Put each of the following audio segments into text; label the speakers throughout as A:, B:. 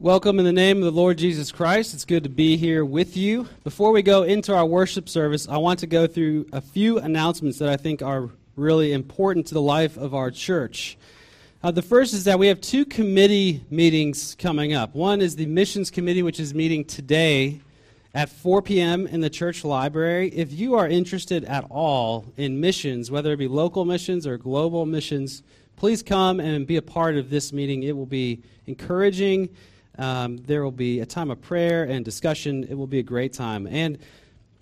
A: Welcome in the name of the Lord Jesus Christ. It's good to be here with you. Before we go into our worship service, I want to go through a few announcements that I think are really important to the life of our church. Uh, the first is that we have two committee meetings coming up. One is the Missions Committee, which is meeting today at 4 p.m. in the church library. If you are interested at all in missions, whether it be local missions or global missions, please come and be a part of this meeting. It will be encouraging um, there will be a time of prayer and discussion. It will be a great time. And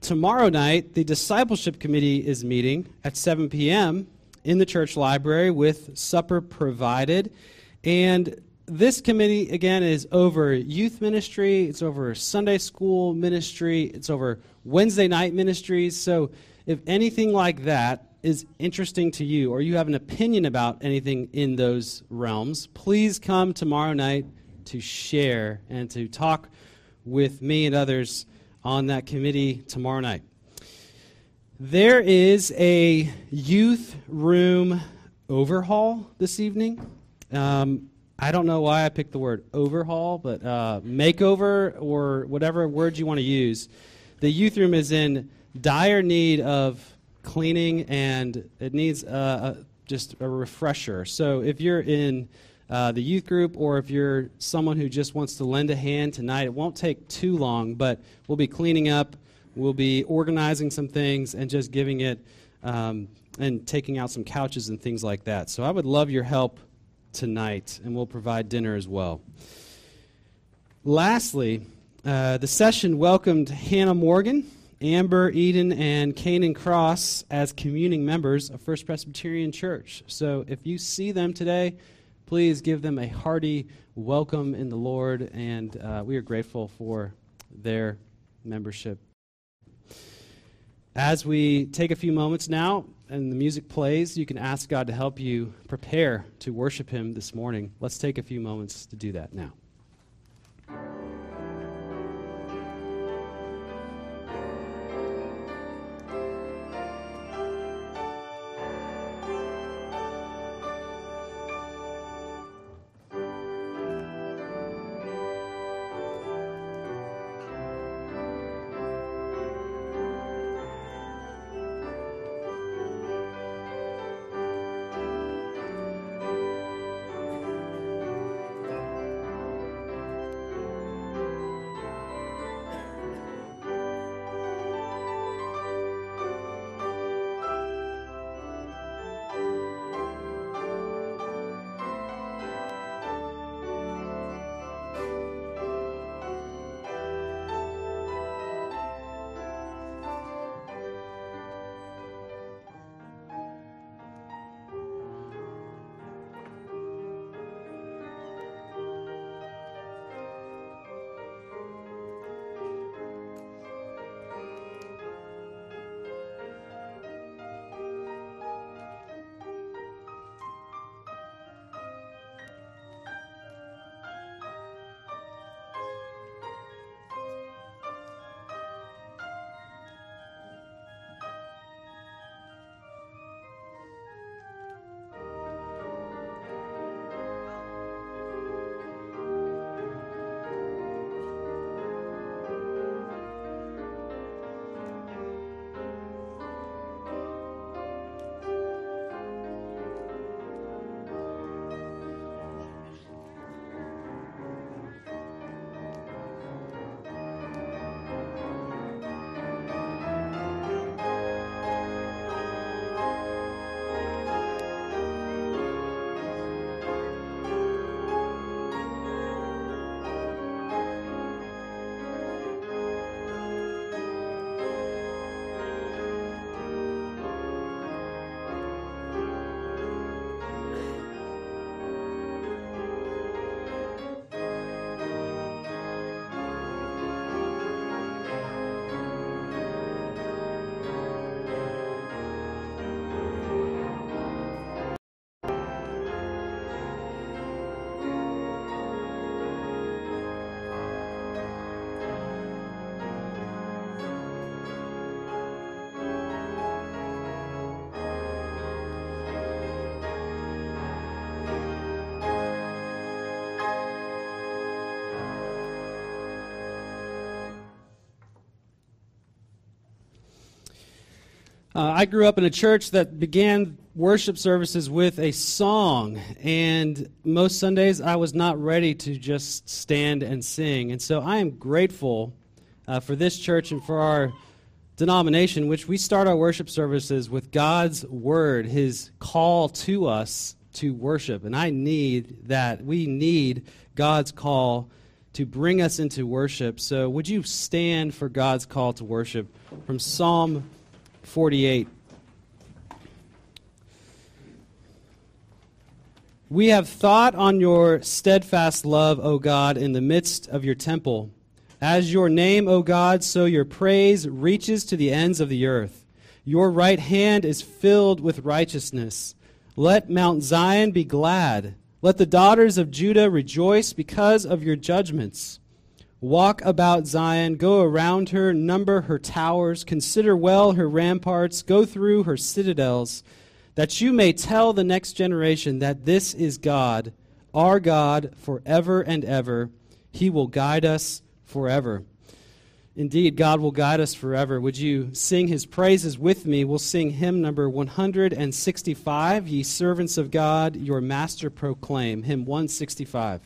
A: tomorrow night, the discipleship committee is meeting at 7 p.m. in the church library with supper provided. And this committee, again, is over youth ministry, it's over Sunday school ministry, it's over Wednesday night ministries. So if anything like that is interesting to you or you have an opinion about anything in those realms, please come tomorrow night to share and to talk with me and others on that committee tomorrow night. There is a youth room overhaul this evening. Um, I don't know why I picked the word overhaul, but uh, makeover or whatever word you want to use. The youth room is in dire need of cleaning and it needs uh, a, just a refresher. So if you're in uh, the youth group, or if you're someone who just wants to lend a hand tonight, it won't take too long, but we'll be cleaning up, we'll be organizing some things, and just giving it um, and taking out some couches and things like that. So I would love your help tonight, and we'll provide dinner as well. Lastly, uh, the session welcomed Hannah Morgan, Amber Eden, and Canaan Cross as communing members of First Presbyterian Church. So if you see them today, please give them a hearty welcome in the Lord, and uh, we are grateful for their membership. As we take a few moments now and the music plays, you can ask God to help you prepare to worship Him this morning. Let's take a few moments to do that now. Uh, I grew up in a church that began worship services with a song, and most Sundays I was not ready to just stand and sing. And so I am grateful uh, for this church and for our denomination, which we start our worship services with God's word, His call to us to worship. And I need that. We need God's call to bring us into worship. So would you stand for God's call to worship from Psalm 48. We have thought on your steadfast love, O God, in the midst of your temple. As your name, O God, so your praise reaches to the ends of the earth. Your right hand is filled with righteousness. Let Mount Zion be glad. Let the daughters of Judah rejoice because of your judgments. Walk about Zion, go around her, number her towers, consider well her ramparts, go through her citadels, that you may tell the next generation that this is God, our God, forever and ever. He will guide us forever. Indeed, God will guide us forever. Would you sing his praises with me? We'll sing hymn number 165, Ye servants of God, your master proclaim. Hymn 165.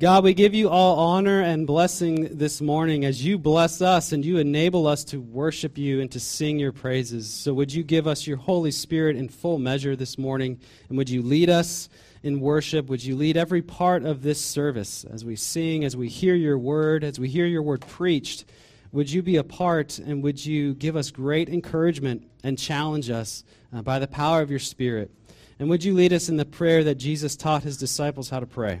A: God, we give you all honor and blessing this morning as you bless us and you enable us to worship you and to sing your praises. So, would you give us your Holy Spirit in full measure this morning? And would you lead us in worship? Would you lead every part of this service as we sing, as we hear your word, as we hear your word preached? Would you be a part and would you give us great encouragement and challenge us uh, by the power of your Spirit? And would you lead us in the prayer that Jesus taught his disciples how to pray?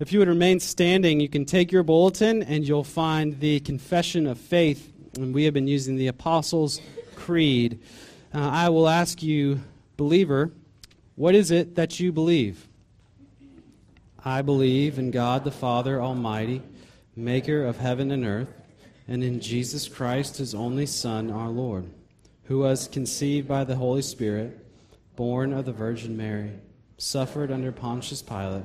A: If you would remain standing, you can take your bulletin and you'll find the Confession of Faith. And we have been using the Apostles' Creed. Uh, I will ask you, believer, what is it that you believe? I believe in God the Father Almighty, maker of heaven and earth, and in Jesus Christ, his only Son, our Lord who was conceived by the Holy Spirit, born of the Virgin Mary, suffered under Pontius Pilate,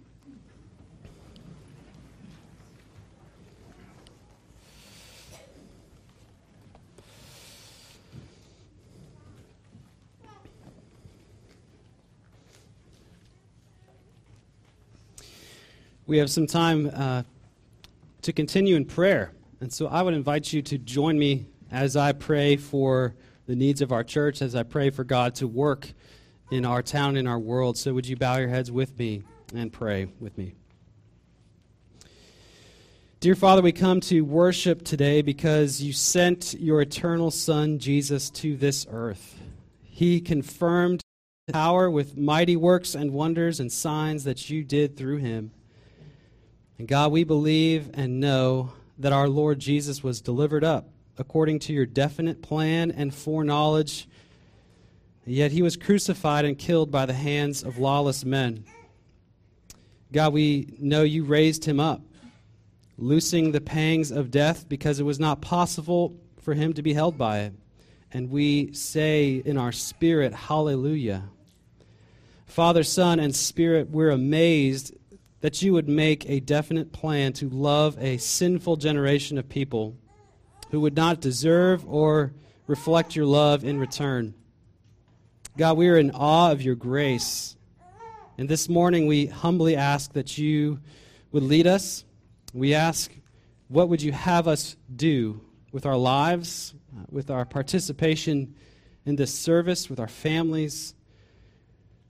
A: We have some time uh, to continue in prayer. And so I would invite you to join me as I pray for the needs of our church as I pray for God to work in our town, in our world. So, would you bow your heads with me and pray with me? Dear Father, we come to worship today because you sent your eternal Son, Jesus, to this earth. He confirmed power with mighty works and wonders and signs that you did through him. And God, we believe and know that our Lord Jesus was delivered up according to your definite plan and foreknowledge. Yet he was crucified and killed by the hands of lawless men. God, we know you raised him up, loosing the pangs of death because it was not possible for him to be held by it. And we say in our spirit, Hallelujah. Father, Son, and Spirit, we're amazed that you would make a definite plan to love a sinful generation of people who would not deserve or reflect your love in return. God, we are in awe of your grace. And this morning we humbly ask that you would lead us. We ask, what would you have us do with our lives, uh, with our participation in this service, with our families?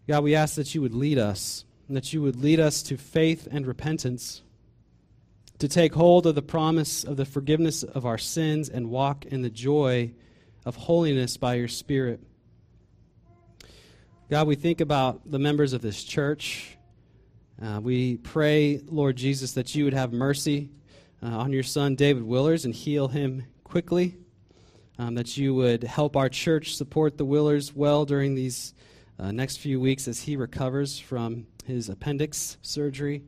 A: God, we ask that you would lead us, and that you would lead us to faith and repentance to take hold of the promise of the forgiveness of our sins and walk in the joy of holiness by your Spirit. God, we think about the members of this church. Uh, we pray, Lord Jesus, that you would have mercy uh, on your son, David Willers, and heal him quickly. Um, that you would help our church support the Willers well during these uh, next few weeks as he recovers from his appendix surgery.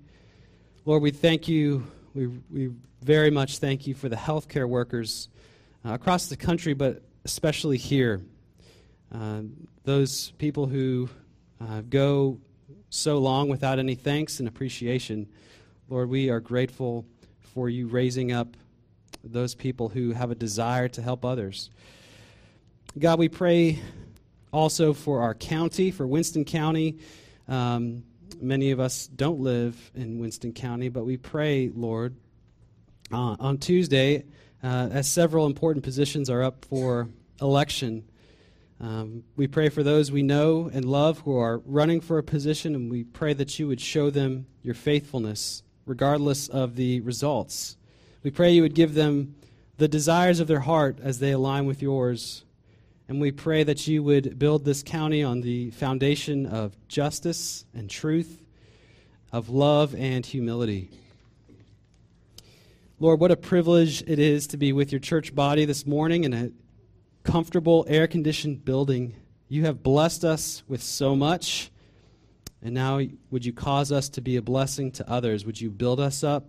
A: Lord, we thank you we, we very much thank you for the healthcare workers uh, across the country, but especially here. Uh, those people who uh, go so long without any thanks and appreciation. Lord, we are grateful for you raising up those people who have a desire to help others. God, we pray also for our county, for Winston County. Um, Many of us don't live in Winston County, but we pray, Lord, uh, on Tuesday, uh, as several important positions are up for election. Um, we pray for those we know and love who are running for a position, and we pray that you would show them your faithfulness, regardless of the results. We pray you would give them the desires of their heart as they align with yours. And we pray that you would build this county on the foundation of justice and truth, of love and humility. Lord, what a privilege it is to be with your church body this morning in a comfortable, air conditioned building. You have blessed us with so much. And now, would you cause us to be a blessing to others? Would you build us up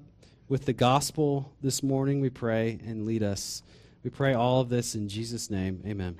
A: with the gospel this morning, we pray, and lead us? We pray all of this in Jesus' name. Amen.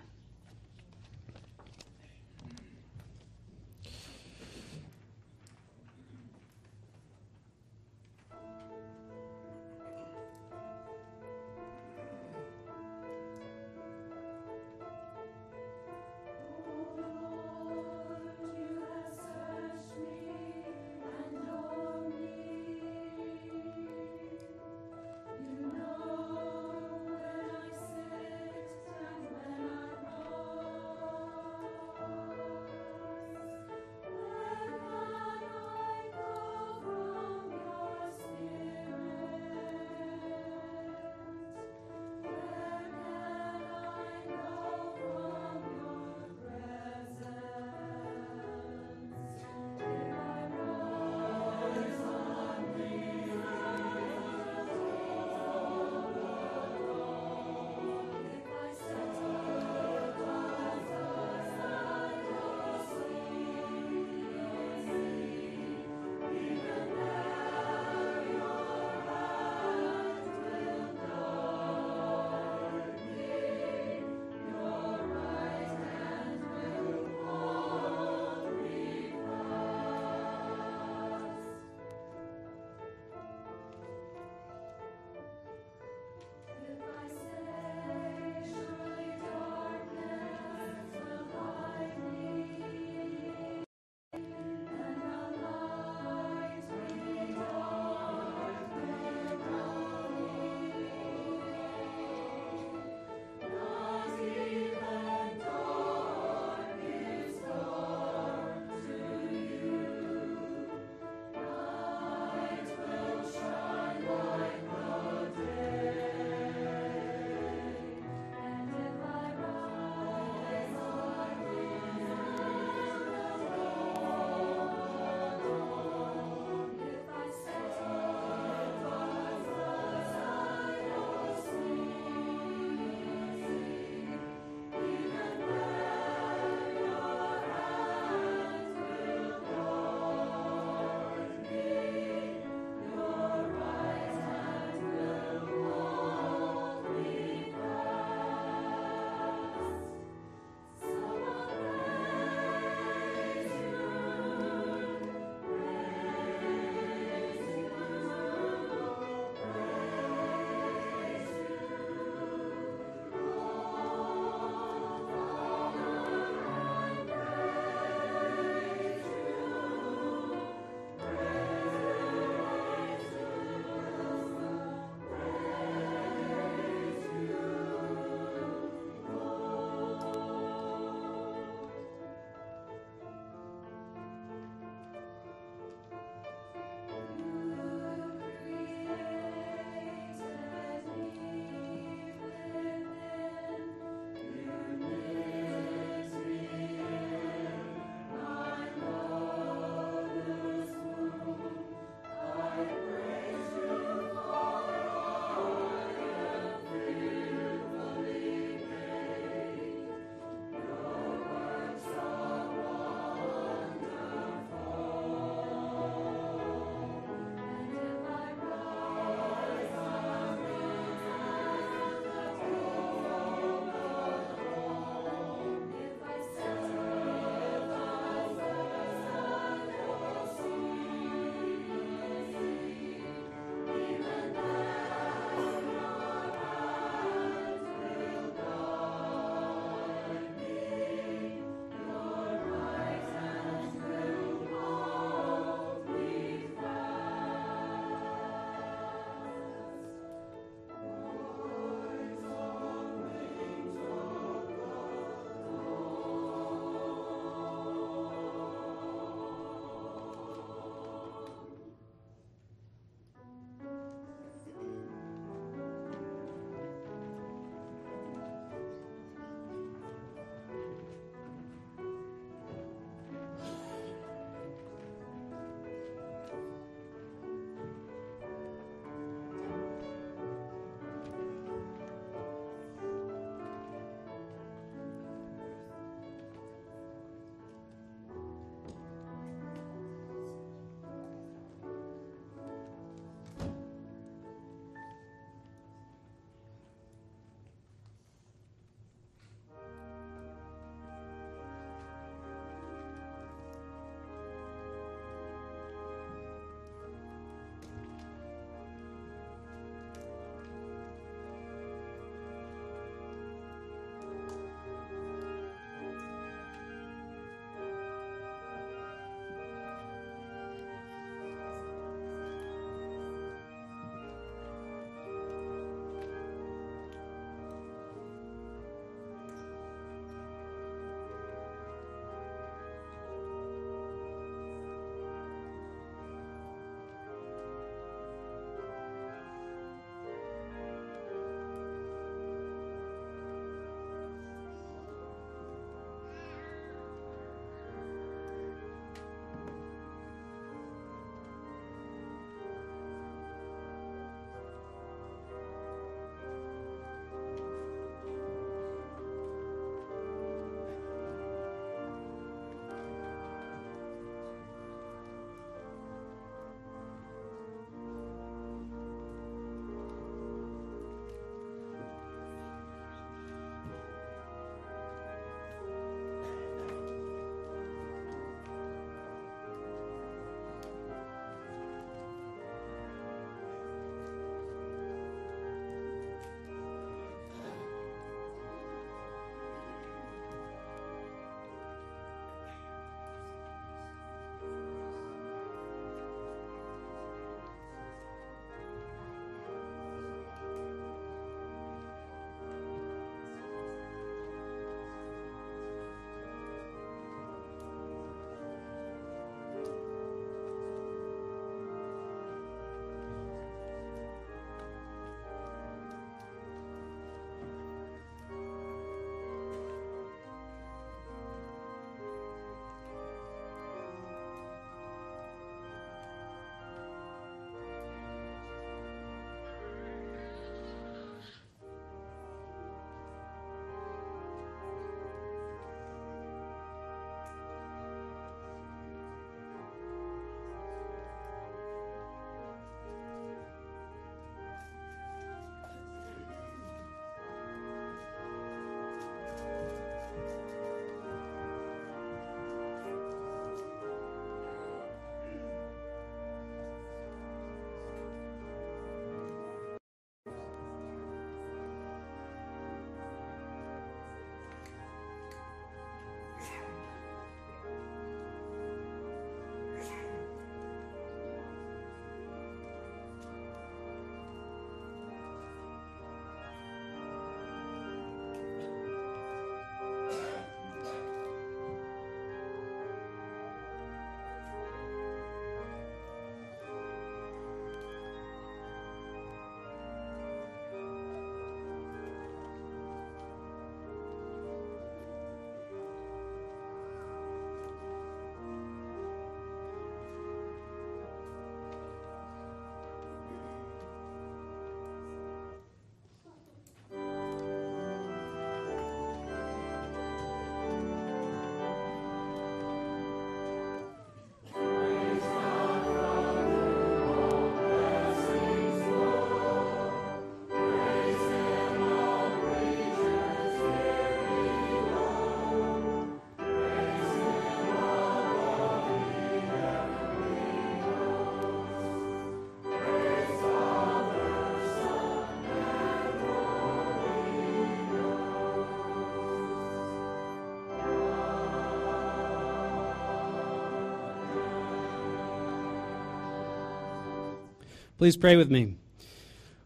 A: Please pray with me.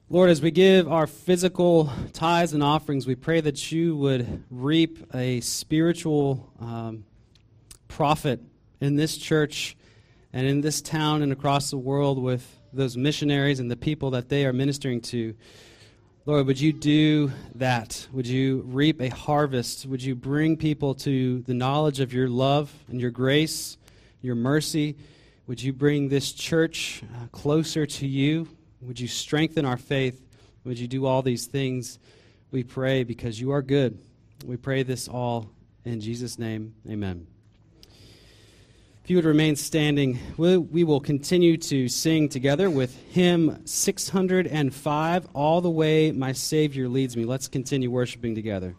A: Lord, as we give our physical tithes and offerings, we pray that you would reap a spiritual um, profit in this church and in this town and across the world with those missionaries and the people that they are ministering to. Lord, would you do that? Would you reap a harvest? Would you bring people to the knowledge of your love and your grace, your mercy? Would you bring this church uh, closer to you? Would you strengthen our faith? Would you do all these things? We pray because you are good. We pray this all in Jesus' name. Amen. If you would remain standing, we will continue to sing together with hymn 605, All the Way My Savior Leads Me. Let's continue worshiping together.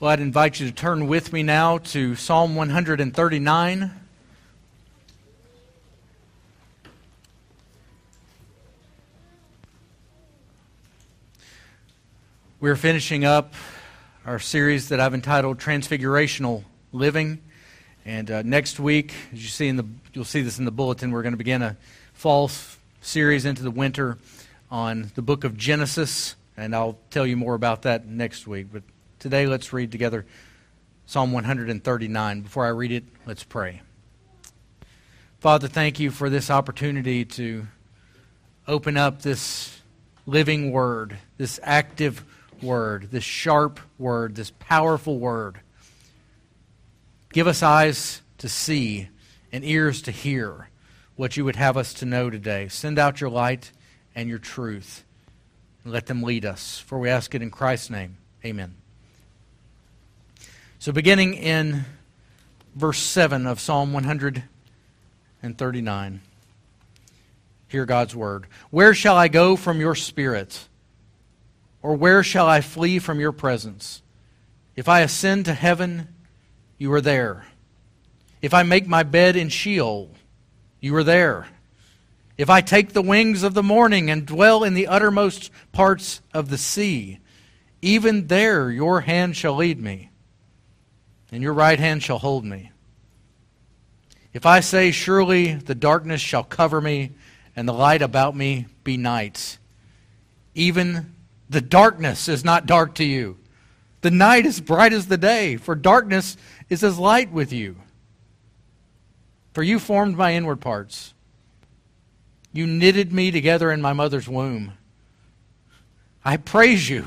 B: Well, I'd invite you to turn with me now to Psalm 139. We're finishing up our series that I've entitled Transfigurational Living. And uh, next week, as you see in the, you'll see this in the bulletin, we're going to begin a fall series into the winter on the book of Genesis. And I'll tell you more about that next week. But Today, let's read together Psalm 139. Before I read it, let's pray. Father, thank you for this opportunity to open up this living word, this active word, this sharp word, this powerful word. Give us eyes to see and ears to hear what you would have us to know today. Send out your light and your truth and let them lead us. For we ask it in Christ's name. Amen. So, beginning in verse 7 of Psalm 139, hear God's word. Where shall I go from your spirit? Or where shall I flee from your presence? If I ascend to heaven, you are there. If I make my bed in Sheol, you are there. If I take the wings of the morning and dwell in the uttermost parts of the sea, even there your hand shall lead me, and your right hand shall hold me. If I say, Surely the darkness shall cover me, and the light about me be night, even the darkness is not dark to you. The night is bright as the day, for darkness is as light with you. For you formed my inward parts. You knitted me together in my mother's womb. I praise you,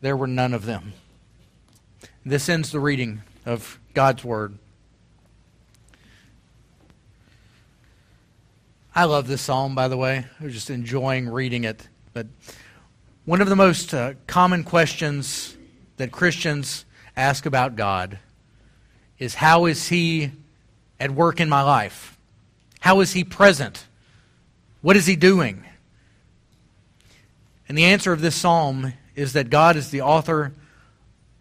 B: there were none of them. This ends the reading of God's Word. I love this psalm, by the way. I was just enjoying reading it. But one of the most uh, common questions that Christians ask about God is how is He at work in my life? How is He present? What is He doing? And the answer of this psalm is that God is the author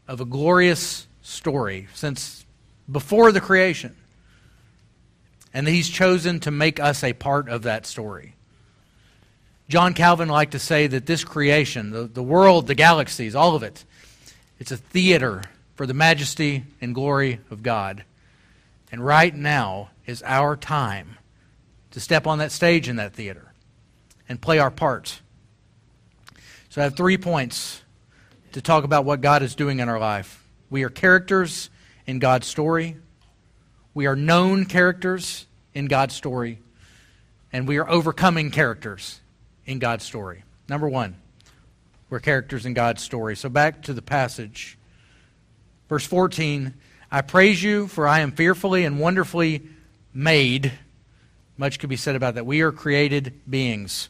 B: of a glorious story since before the creation and that he's chosen to make us a part of that story. John Calvin liked to say that this creation, the, the world, the galaxies, all of it, it's a theater for the majesty and glory of God. And right now is our time to step on that stage in that theater and play our part. So I have three points to talk about what God is doing in our life. We are characters in God's story. We are known characters in God's story, and we are overcoming characters in God's story. Number one, we're characters in God's story. So back to the passage. Verse 14 I praise you, for I am fearfully and wonderfully made. Much could be said about that. We are created beings.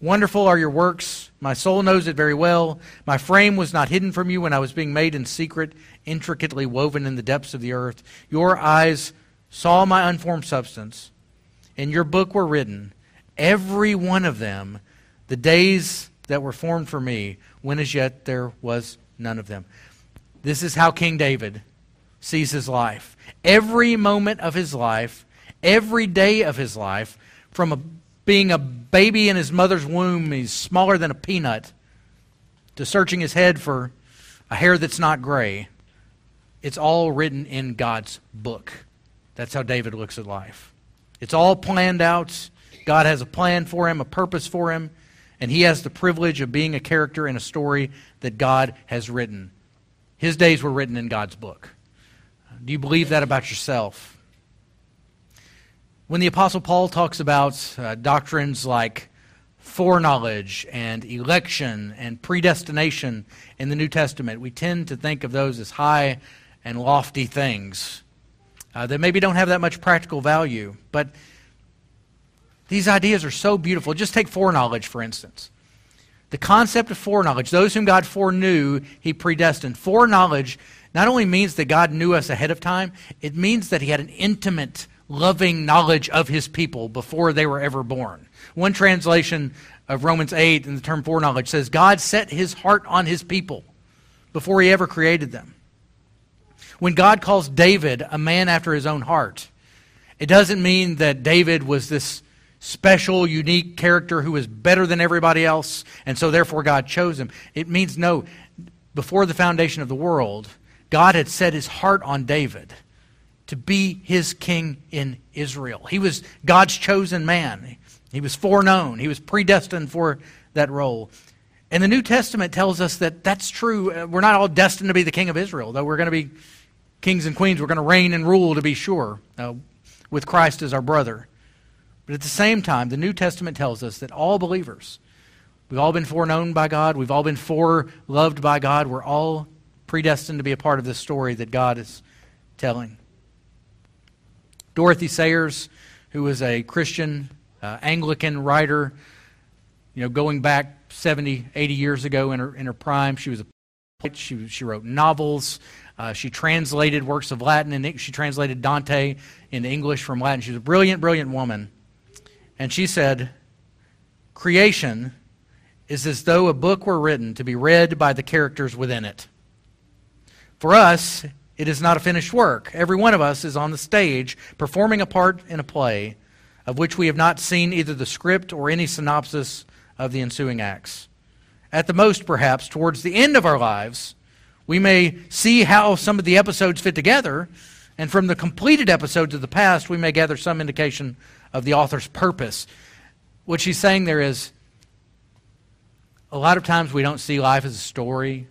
B: Wonderful are your works. My soul knows it very well. My frame was not hidden from you when I was being made in secret, intricately woven in the depths of the earth. Your eyes saw my unformed substance. In your book were written, every one of them, the days that were formed for me, when as yet there was none of them. This is how King David sees his life. Every moment of his life, every day of his life, from a being a baby in his mother's womb, he's smaller than a peanut, to searching his head for a hair that's not gray. It's all written in God's book. That's how David looks at life. It's all planned out. God has a plan for him, a purpose for him, and he has the privilege of being a character in a story that God has written. His days were written in God's book. Do you believe that about yourself? When the Apostle Paul talks about uh, doctrines like foreknowledge and election and predestination in the New Testament, we tend to think of those as high and lofty things uh, that maybe don't have that much practical value. But these ideas are so beautiful. Just take foreknowledge, for instance. The concept of foreknowledge, those whom God foreknew, he predestined. Foreknowledge not only means that God knew us ahead of time, it means that he had an intimate loving knowledge of his people before they were ever born. One translation of Romans 8 in the term foreknowledge says God set his heart on his people before he ever created them. When God calls David a man after his own heart, it doesn't mean that David was this special, unique character who was better than everybody else, and so therefore God chose him. It means no, before the foundation of the world, God had set his heart on David to be his king in Israel. He was God's chosen man. He was foreknown. He was predestined for that role. And the New Testament tells us that that's true. Uh, we're not all destined to be the king of Israel, though we're going to be kings and queens. We're going to reign and rule, to be sure, uh, with Christ as our brother. But at the same time, the New Testament tells us that all believers, we've all been foreknown by God, we've all been foreloved by God, we're all predestined to be a part of this story that God is telling. Dorothy Sayers, who was a Christian uh, Anglican writer, you know, going back 70, 80 years ago in her, in her prime, she was a She, she wrote novels. Uh, she translated works of Latin, and she translated Dante into English from Latin. She was a brilliant, brilliant woman. And she said, Creation is as though a book were written to be read by the characters within it. For us, it is not a finished work. Every one of us is on the stage performing a part in a play of which we have not seen either the script or any synopsis of the ensuing acts. At the most, perhaps, towards the end of our lives, we may see how some of the episodes fit together, and from the completed episodes of the past, we may gather some indication of the author's purpose. What she's saying there is a lot of times we don't see life as a story.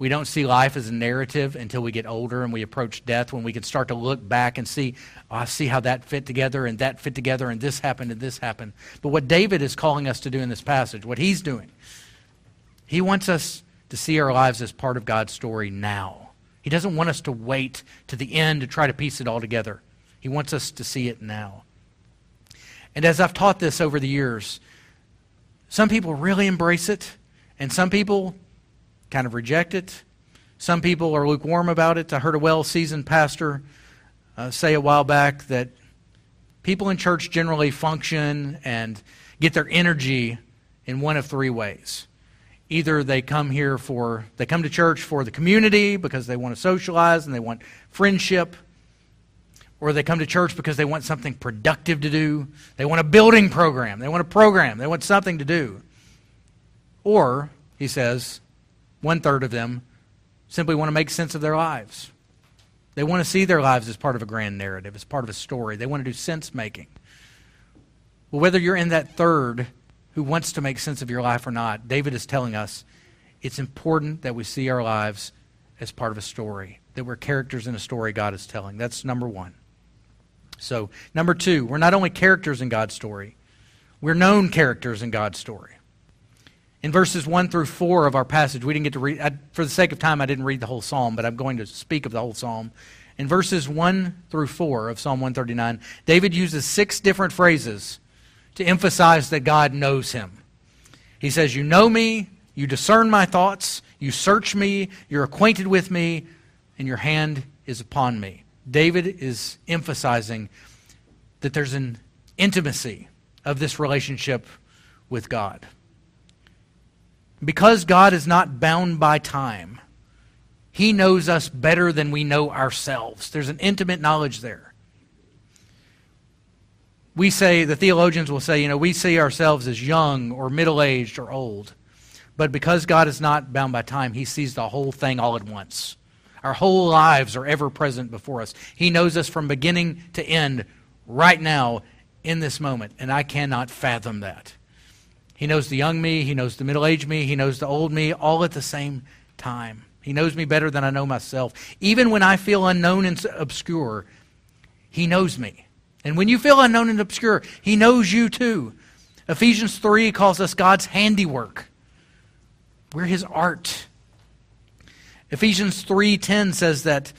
B: We don't see life as a narrative until we get older and we approach death when we can start to look back and see, oh, I see how that fit together and that fit together and this happened and this happened. But what David is calling us to do in this passage, what he's doing, he wants us to see our lives as part of God's story now. He doesn't want us to wait to the end to try to piece it all together. He wants us to see it now. And as I've taught this over the years, some people really embrace it, and some people kind of reject it. Some people are lukewarm about it. I heard a well seasoned pastor uh, say a while back that people in church generally function and get their energy in one of three ways. Either they come here for, they come to church for the community because they want to socialize and they want friendship or they come to church because they want something productive to do. They want a building program. They want a program. They want something to do. Or, he says, one third of them simply want to make sense of their lives. They want to see their lives as part of a grand narrative, as part of a story. They want to do sense making. Well, whether you're in that third who wants to make sense of your life or not, David is telling us it's important that we see our lives as part of a story, that we're characters in a story God is telling. That's number one. So, number two, we're not only characters in God's story, we're known characters in God's story. In verses 1 through 4 of our passage, we didn't get to read, I, for the sake of time, I didn't read the whole psalm, but I'm going to speak of the whole psalm. In verses 1 through 4 of Psalm 139, David uses six different phrases to emphasize that God knows him. He says, You know me, you discern my thoughts, you search me, you're acquainted with me, and your hand is upon me. David is emphasizing that there's an intimacy of this relationship with God. Because God is not bound by time, He knows us better than we know ourselves. There's an intimate knowledge there. We say, the theologians will say, you know, we see ourselves as young or middle aged or old. But because God is not bound by time, He sees the whole thing all at once. Our whole lives are ever present before us. He knows us from beginning to end right now in this moment, and I cannot fathom that. He knows the young me, He knows the middle aged me, He knows the old me, all at the same time. He knows me better than I know myself. Even when I feel unknown and obscure, He knows me. And when you feel unknown and obscure, He knows you too. Ephesians 3 calls us God's handiwork. We're His art. Ephesians 3:10 says that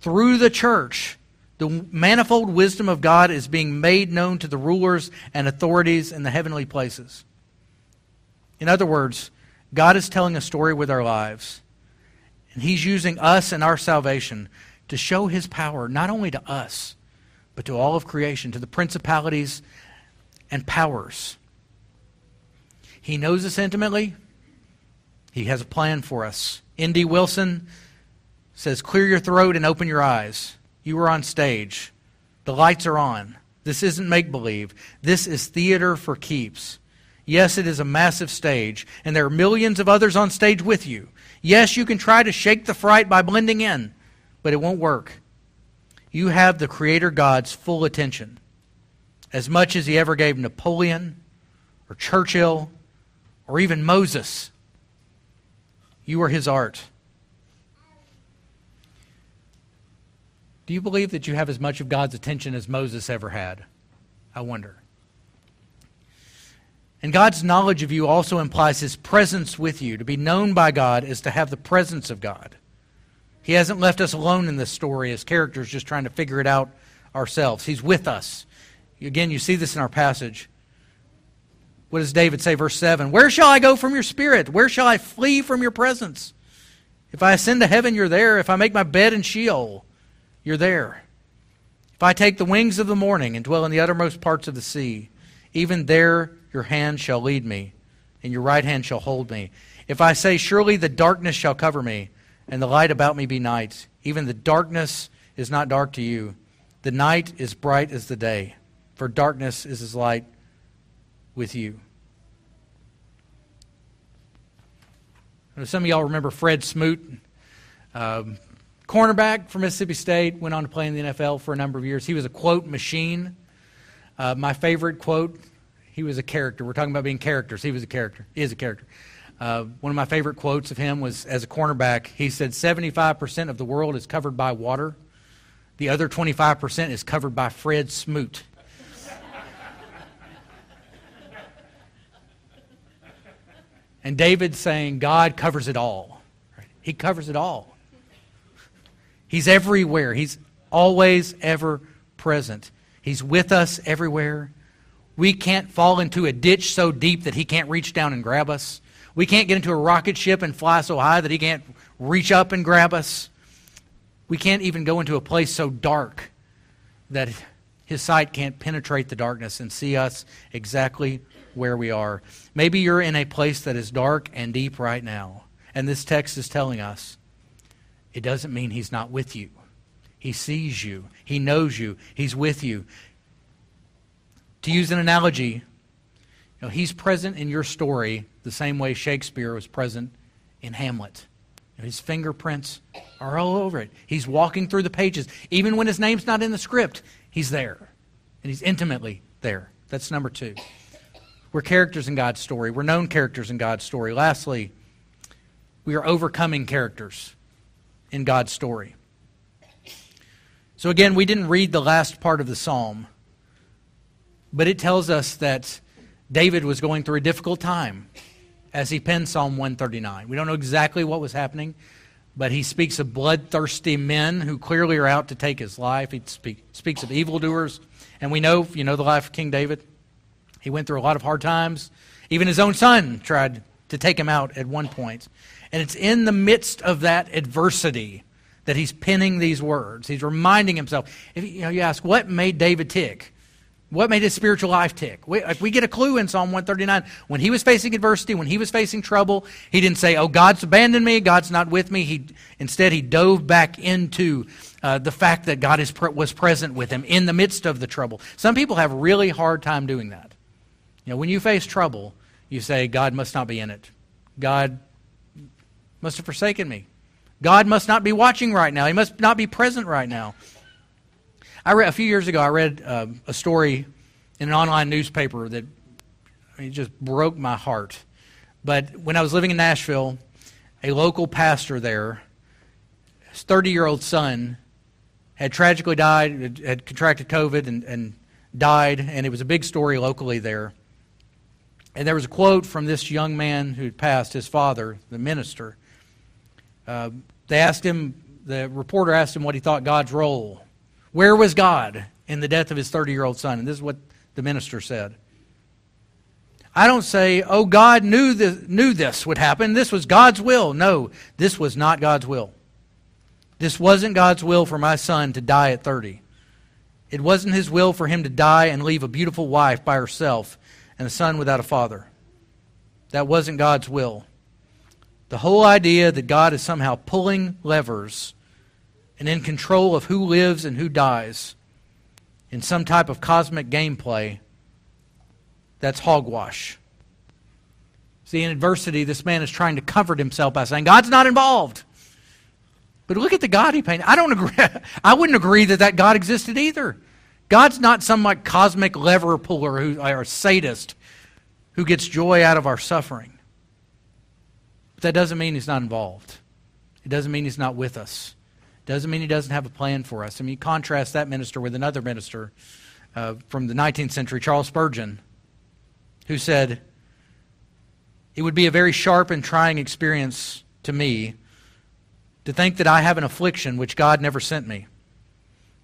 B: through the church the manifold wisdom of God is being made known to the rulers and authorities in the heavenly places. In other words, God is telling a story with our lives, and He's using us and our salvation to show His power not only to us, but to all of creation, to the principalities and powers. He knows us intimately, He has a plan for us. N.D. Wilson says, Clear your throat and open your eyes. You are on stage. The lights are on. This isn't make believe. This is theater for keeps. Yes, it is a massive stage, and there are millions of others on stage with you. Yes, you can try to shake the fright by blending in, but it won't work. You have the Creator God's full attention, as much as He ever gave Napoleon, or Churchill, or even Moses. You are his art. Do you believe that you have as much of God's attention as Moses ever had? I wonder. And God's knowledge of you also implies his presence with you. To be known by God is to have the presence of God. He hasn't left us alone in this story as characters just trying to figure it out ourselves. He's with us. Again, you see this in our passage. What does David say, verse 7? Where shall I go from your spirit? Where shall I flee from your presence? If I ascend to heaven, you're there. If I make my bed in Sheol, you're there. If I take the wings of the morning and dwell in the uttermost parts of the sea, even there your hand shall lead me, and your right hand shall hold me. If I say, Surely the darkness shall cover me, and the light about me be night, even the darkness is not dark to you. The night is bright as the day, for darkness is as light with you. Some of y'all remember Fred Smoot, um, cornerback for Mississippi State, went on to play in the NFL for a number of years. He was a quote machine. Uh, my favorite quote, he was a character. We're talking about being characters. He was a character. He is a character. Uh, one of my favorite quotes of him was as a cornerback, he said, 75% of the world is covered by water, the other 25% is covered by Fred Smoot. And David saying, God covers it all. He covers it all. He's everywhere. He's always ever present. He's with us everywhere. We can't fall into a ditch so deep that he can't reach down and grab us. We can't get into a rocket ship and fly so high that he can't reach up and grab us. We can't even go into a place so dark that his sight can't penetrate the darkness and see us exactly where we are. Maybe you're in a place that is dark and deep right now, and this text is telling us it doesn't mean He's not with you. He sees you, He knows you, He's with you. To use an analogy, you know, He's present in your story the same way Shakespeare was present in Hamlet. His fingerprints are all over it. He's walking through the pages. Even when his name's not in the script, he's there. And he's intimately there. That's number two. We're characters in God's story. We're known characters in God's story. Lastly, we are overcoming characters in God's story. So, again, we didn't read the last part of the psalm, but it tells us that David was going through a difficult time as he penned Psalm 139. We don't know exactly what was happening, but he speaks of bloodthirsty men who clearly are out to take his life. He speak, speaks of evildoers. And we know, you know the life of King David. He went through a lot of hard times. Even his own son tried to take him out at one point. And it's in the midst of that adversity that he's penning these words. He's reminding himself. If you, know, you ask, what made David tick? What made his spiritual life tick? We, if we get a clue in Psalm 139, when he was facing adversity, when he was facing trouble, he didn't say, "Oh, God's abandoned me. God's not with me." He instead he dove back into uh, the fact that God is, was present with him in the midst of the trouble. Some people have really hard time doing that. You know, when you face trouble, you say, God must not be in it. God must have forsaken me. God must not be watching right now. He must not be present right now. I read a few years ago. I read uh, a story in an online newspaper that I mean, just broke my heart. But when I was living in Nashville, a local pastor there, his 30-year-old son, had tragically died, had contracted COVID, and, and died, and it was a big story locally there. And there was a quote from this young man who had passed, his father, the minister. Uh, they asked him, the reporter asked him what he thought God's role. Where was God in the death of his 30 year old son? And this is what the minister said. I don't say, oh, God knew, knew this would happen. This was God's will. No, this was not God's will. This wasn't God's will for my son to die at 30. It wasn't his will for him to die and leave a beautiful wife by herself and a son without a father. That wasn't God's will. The whole idea that God is somehow pulling levers and in control of who lives and who dies in some type of cosmic gameplay, that's hogwash. See, in adversity, this man is trying to comfort himself by saying, God's not involved. But look at the God he painted. I don't agree. I wouldn't agree that that God existed either. God's not some like cosmic lever puller who or sadist who gets joy out of our suffering. But that doesn't mean he's not involved. It doesn't mean he's not with us. Doesn't mean he doesn't have a plan for us. I mean, contrast that minister with another minister uh, from the 19th century, Charles Spurgeon, who said, It would be a very sharp and trying experience to me to think that I have an affliction which God never sent me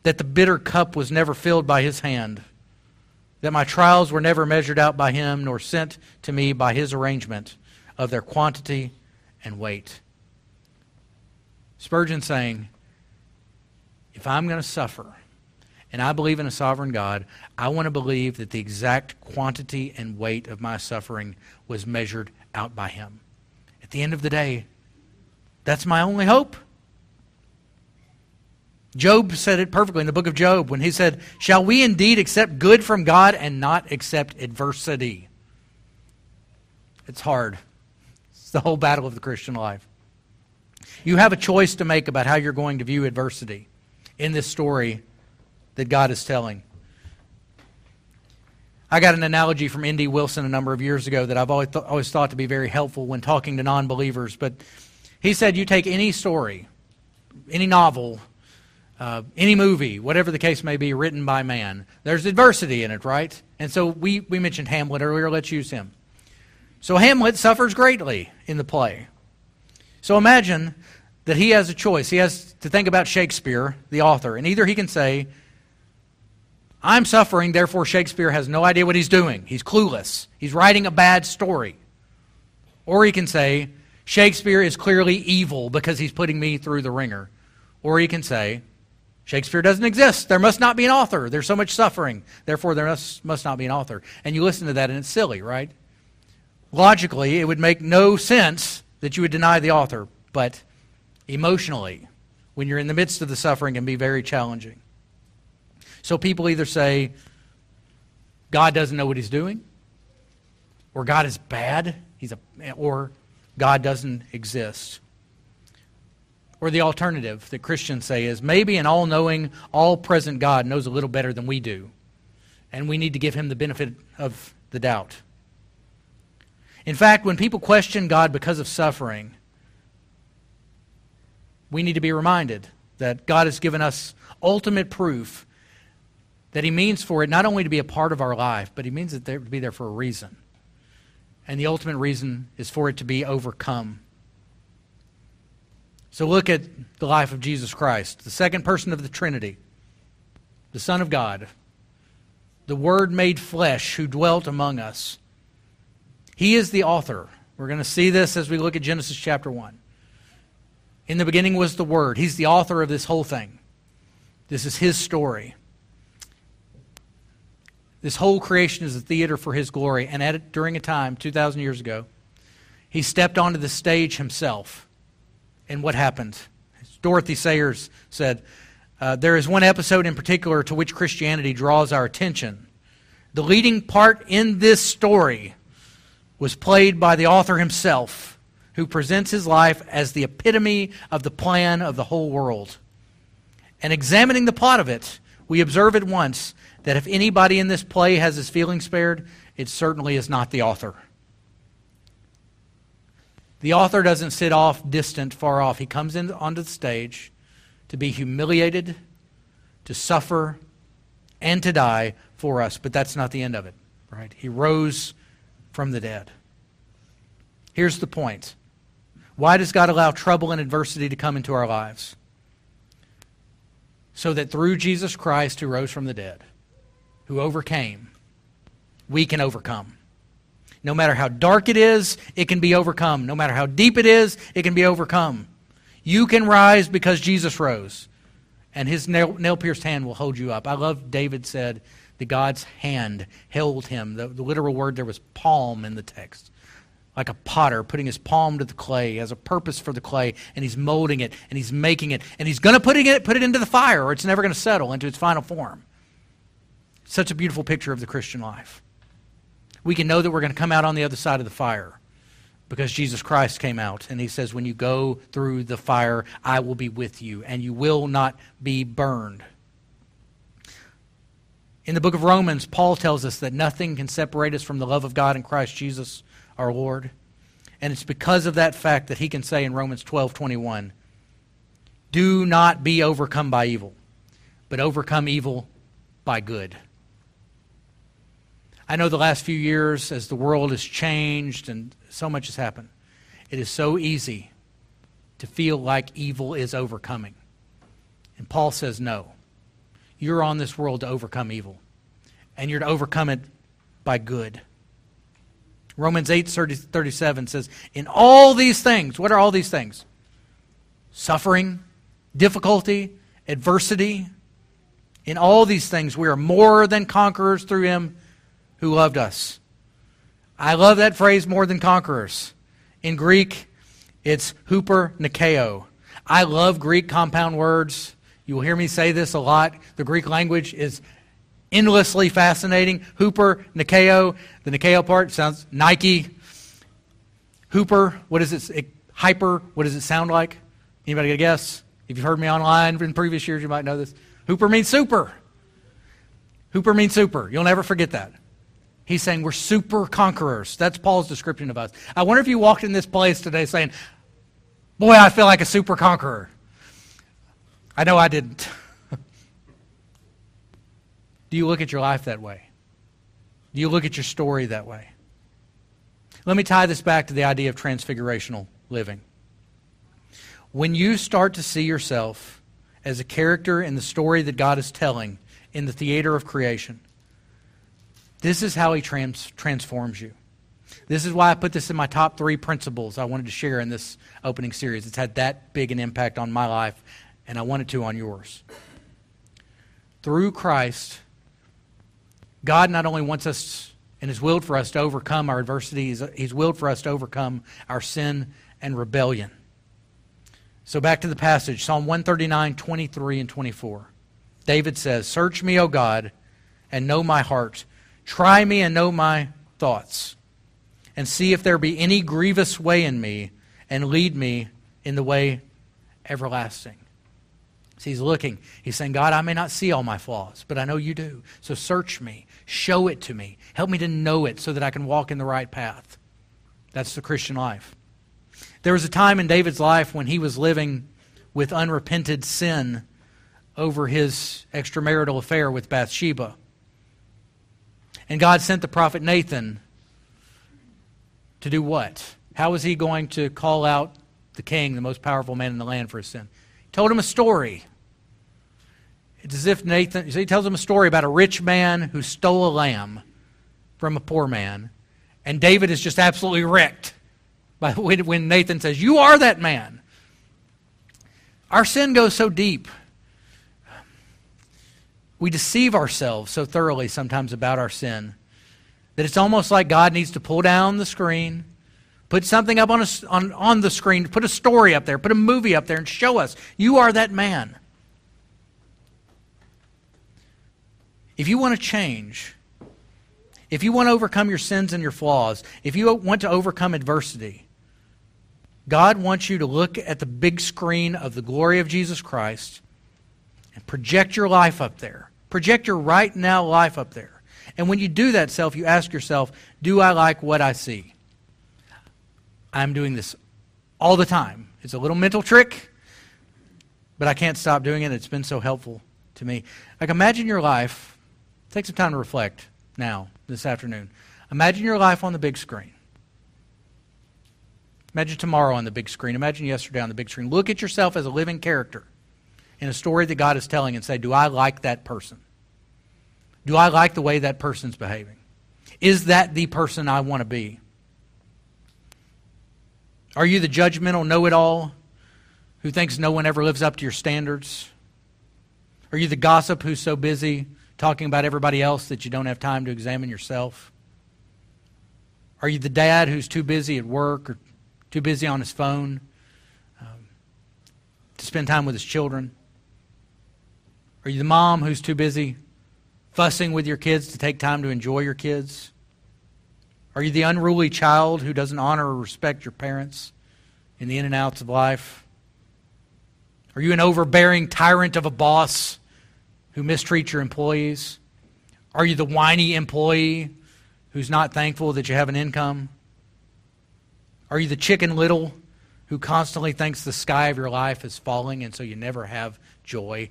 B: that the bitter cup was never filled by his hand, that my trials were never measured out by him, nor sent to me by his arrangement of their quantity and weight. Spurgeon saying, if I'm going to suffer, and I believe in a sovereign God, I want to believe that the exact quantity and weight of my suffering was measured out by Him. At the end of the day, that's my only hope. Job said it perfectly in the book of Job when he said, Shall we indeed accept good from God and not accept adversity? It's hard. It's the whole battle of the Christian life. You have a choice to make about how you're going to view adversity in this story that God is telling. I got an analogy from N.D. Wilson a number of years ago that I've always, th- always thought to be very helpful when talking to non believers. But he said, You take any story, any novel, uh, any movie, whatever the case may be, written by man, there's adversity in it, right? And so we, we mentioned Hamlet earlier. Let's use him. So Hamlet suffers greatly in the play. So imagine that he has a choice. He has to think about Shakespeare, the author, and either he can say, I'm suffering, therefore Shakespeare has no idea what he's doing. He's clueless. He's writing a bad story. Or he can say, Shakespeare is clearly evil because he's putting me through the ringer. Or he can say, Shakespeare doesn't exist. There must not be an author. There's so much suffering. Therefore, there must, must not be an author. And you listen to that and it's silly, right? Logically, it would make no sense that you would deny the author. But emotionally, when you're in the midst of the suffering, can be very challenging. So people either say, God doesn't know what he's doing, or God is bad, he's a, or God doesn't exist. Or the alternative that Christians say is maybe an all knowing, all present God knows a little better than we do, and we need to give him the benefit of the doubt. In fact, when people question God because of suffering, we need to be reminded that God has given us ultimate proof that He means for it not only to be a part of our life, but He means it to be there for a reason. And the ultimate reason is for it to be overcome. So look at the life of Jesus Christ, the second person of the Trinity, the Son of God, the Word made flesh who dwelt among us. He is the author. We're going to see this as we look at Genesis chapter 1. In the beginning was the Word. He's the author of this whole thing. This is His story. This whole creation is a theater for His glory. And at during a time, 2,000 years ago, He stepped onto the stage Himself. And what happened? Dorothy Sayers said, uh, there is one episode in particular to which Christianity draws our attention. The leading part in this story was played by the author himself, who presents his life as the epitome of the plan of the whole world. And examining the plot of it, we observe at once that if anybody in this play has his feelings spared, it certainly is not the author. The author doesn't sit off, distant, far off. He comes in onto the stage to be humiliated, to suffer, and to die for us. But that's not the end of it, right? He rose from the dead. Here's the point why does God allow trouble and adversity to come into our lives? So that through Jesus Christ, who rose from the dead, who overcame, we can overcome. No matter how dark it is, it can be overcome. No matter how deep it is, it can be overcome. You can rise because Jesus rose, and his nail pierced hand will hold you up. I love David said that God's hand held him. The, the literal word there was palm in the text. Like a potter putting his palm to the clay. He has a purpose for the clay, and he's molding it, and he's making it, and he's going to put it, put it into the fire, or it's never going to settle into its final form. Such a beautiful picture of the Christian life. We can know that we're going to come out on the other side of the fire because Jesus Christ came out and he says, When you go through the fire, I will be with you, and you will not be burned. In the book of Romans, Paul tells us that nothing can separate us from the love of God in Christ Jesus our Lord. And it's because of that fact that he can say in Romans 12 21, Do not be overcome by evil, but overcome evil by good. I know the last few years, as the world has changed and so much has happened, it is so easy to feel like evil is overcoming. And Paul says, no. You're on this world to overcome evil, and you're to overcome it by good. Romans 8 30, 37 says, In all these things, what are all these things? suffering, difficulty, adversity. In all these things, we are more than conquerors through him who loved us. I love that phrase, more than conquerors. In Greek, it's huper nikeo. I love Greek compound words. You will hear me say this a lot. The Greek language is endlessly fascinating. Hooper, Nikeo. The Nikeo part sounds Nike. Hooper, what is it? Hyper, what does it sound like? Anybody got a guess? If you've heard me online in previous years, you might know this. Hooper means super. Hooper means super. You'll never forget that. He's saying we're super conquerors. That's Paul's description of us. I wonder if you walked in this place today saying, Boy, I feel like a super conqueror. I know I didn't. Do you look at your life that way? Do you look at your story that way? Let me tie this back to the idea of transfigurational living. When you start to see yourself as a character in the story that God is telling in the theater of creation, this is how He trans- transforms you. This is why I put this in my top three principles I wanted to share in this opening series. It's had that big an impact on my life, and I wanted to on yours. Through Christ, God not only wants us and has willed for us to overcome our adversity, he's, he's willed for us to overcome our sin and rebellion. So back to the passage Psalm 139, 23, and 24. David says, Search me, O God, and know my heart. Try me and know my thoughts, and see if there be any grievous way in me, and lead me in the way everlasting. So he's looking. He's saying, God, I may not see all my flaws, but I know you do. So search me. Show it to me. Help me to know it so that I can walk in the right path. That's the Christian life. There was a time in David's life when he was living with unrepented sin over his extramarital affair with Bathsheba. And God sent the prophet Nathan to do what? How was he going to call out the king, the most powerful man in the land, for his sin? He told him a story. It's as if Nathan, he tells him a story about a rich man who stole a lamb from a poor man. And David is just absolutely wrecked by when Nathan says, You are that man. Our sin goes so deep. We deceive ourselves so thoroughly sometimes about our sin that it's almost like God needs to pull down the screen, put something up on, a, on, on the screen, put a story up there, put a movie up there, and show us, You are that man. If you want to change, if you want to overcome your sins and your flaws, if you want to overcome adversity, God wants you to look at the big screen of the glory of Jesus Christ and project your life up there. Project your right now life up there. And when you do that self, you ask yourself, do I like what I see? I'm doing this all the time. It's a little mental trick, but I can't stop doing it. It's been so helpful to me. Like imagine your life Take some time to reflect now, this afternoon. Imagine your life on the big screen. Imagine tomorrow on the big screen. Imagine yesterday on the big screen. Look at yourself as a living character in a story that God is telling and say, Do I like that person? Do I like the way that person's behaving? Is that the person I want to be? Are you the judgmental know it all who thinks no one ever lives up to your standards? Are you the gossip who's so busy talking about everybody else that you don't have time to examine yourself? Are you the dad who's too busy at work or too busy on his phone um, to spend time with his children? Are you the mom who's too busy fussing with your kids to take time to enjoy your kids? Are you the unruly child who doesn't honor or respect your parents in the in and outs of life? Are you an overbearing tyrant of a boss who mistreat your employees? Are you the whiny employee who's not thankful that you have an income? Are you the chicken little who constantly thinks the sky of your life is falling and so you never have joy?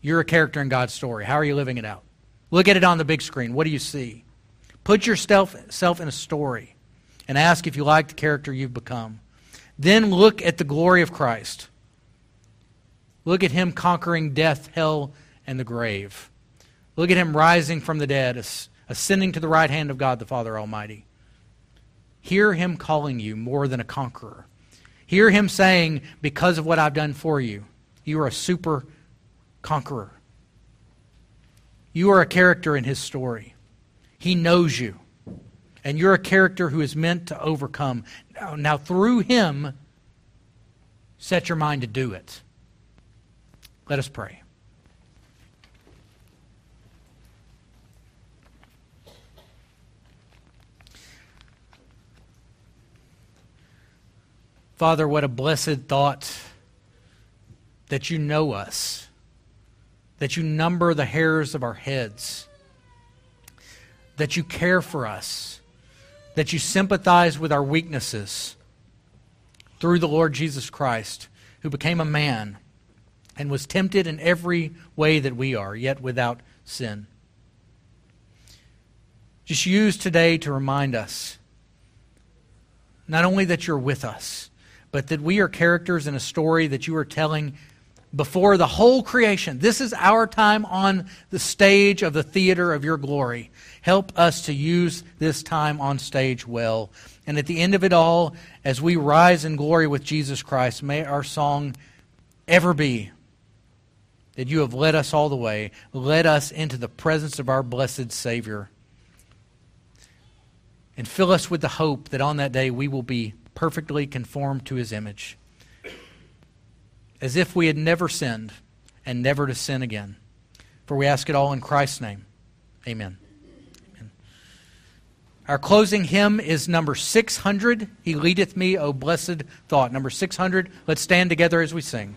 B: You're a character in God's story. How are you living it out? Look at it on the big screen. What do you see? Put yourself self in a story and ask if you like the character you've become. Then look at the glory of Christ. Look at him conquering death, hell, and the grave. Look at him rising from the dead, ascending to the right hand of God the Father Almighty. Hear him calling you more than a conqueror. Hear him saying, Because of what I've done for you, you are a super conqueror. You are a character in his story. He knows you. And you're a character who is meant to overcome. Now, now through him, set your mind to do it. Let us pray. Father, what a blessed thought that you know us, that you number the hairs of our heads, that you care for us, that you sympathize with our weaknesses through the Lord Jesus Christ, who became a man and was tempted in every way that we are, yet without sin. Just use today to remind us not only that you're with us, but that we are characters in a story that you are telling before the whole creation. This is our time on the stage of the theater of your glory. Help us to use this time on stage well. And at the end of it all, as we rise in glory with Jesus Christ, may our song ever be that you have led us all the way, led us into the presence of our blessed Savior. And fill us with the hope that on that day we will be perfectly conformed to his image, as if we had never sinned and never to sin again. For we ask it all in Christ's name. Amen. Amen. Our closing hymn is number 600. He leadeth me, O blessed thought. Number 600. Let's stand together as we sing.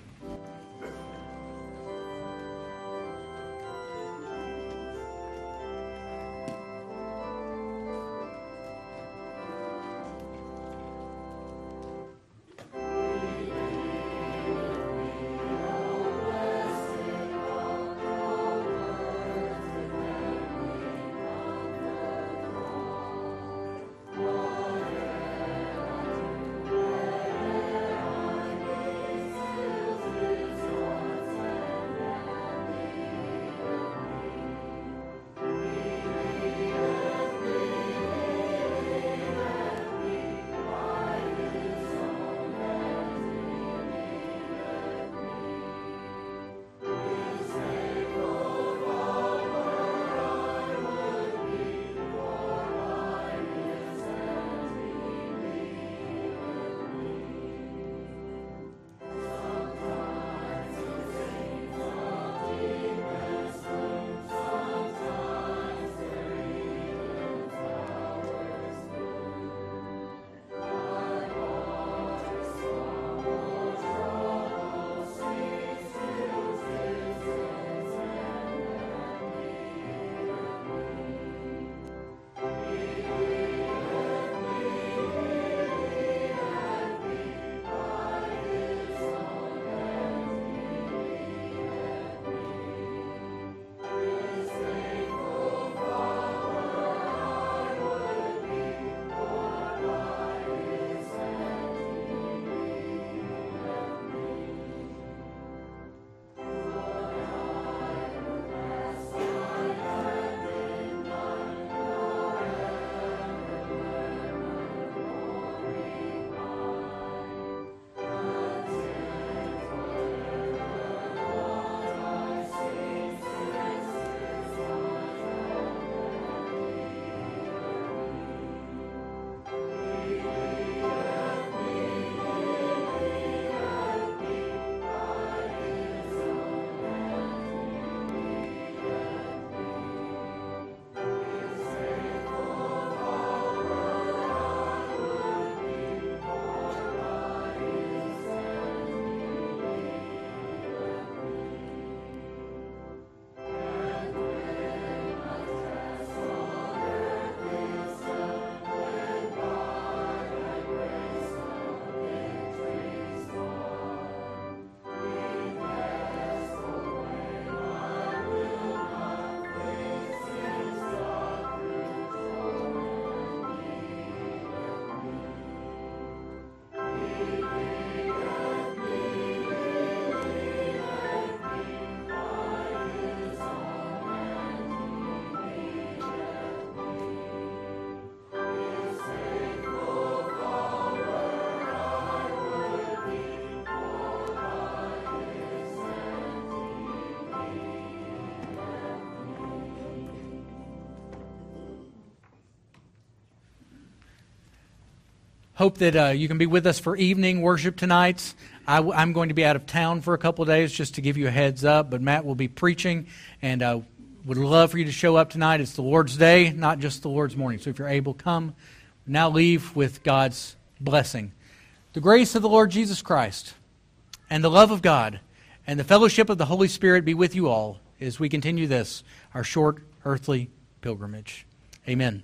B: Hope that uh, you can be with us for evening worship tonight. I, am going to be out of town for a couple days just to give you a heads up, but Matt will be preaching, and uh, would love for you to show up tonight. It's the Lord's Day, not just the Lord's morning. So if you're able, come. Now leave with God's blessing. The grace of the Lord Jesus Christ and the love of God and the fellowship of the Holy Spirit be with you all as we continue this, our short earthly pilgrimage. Amen.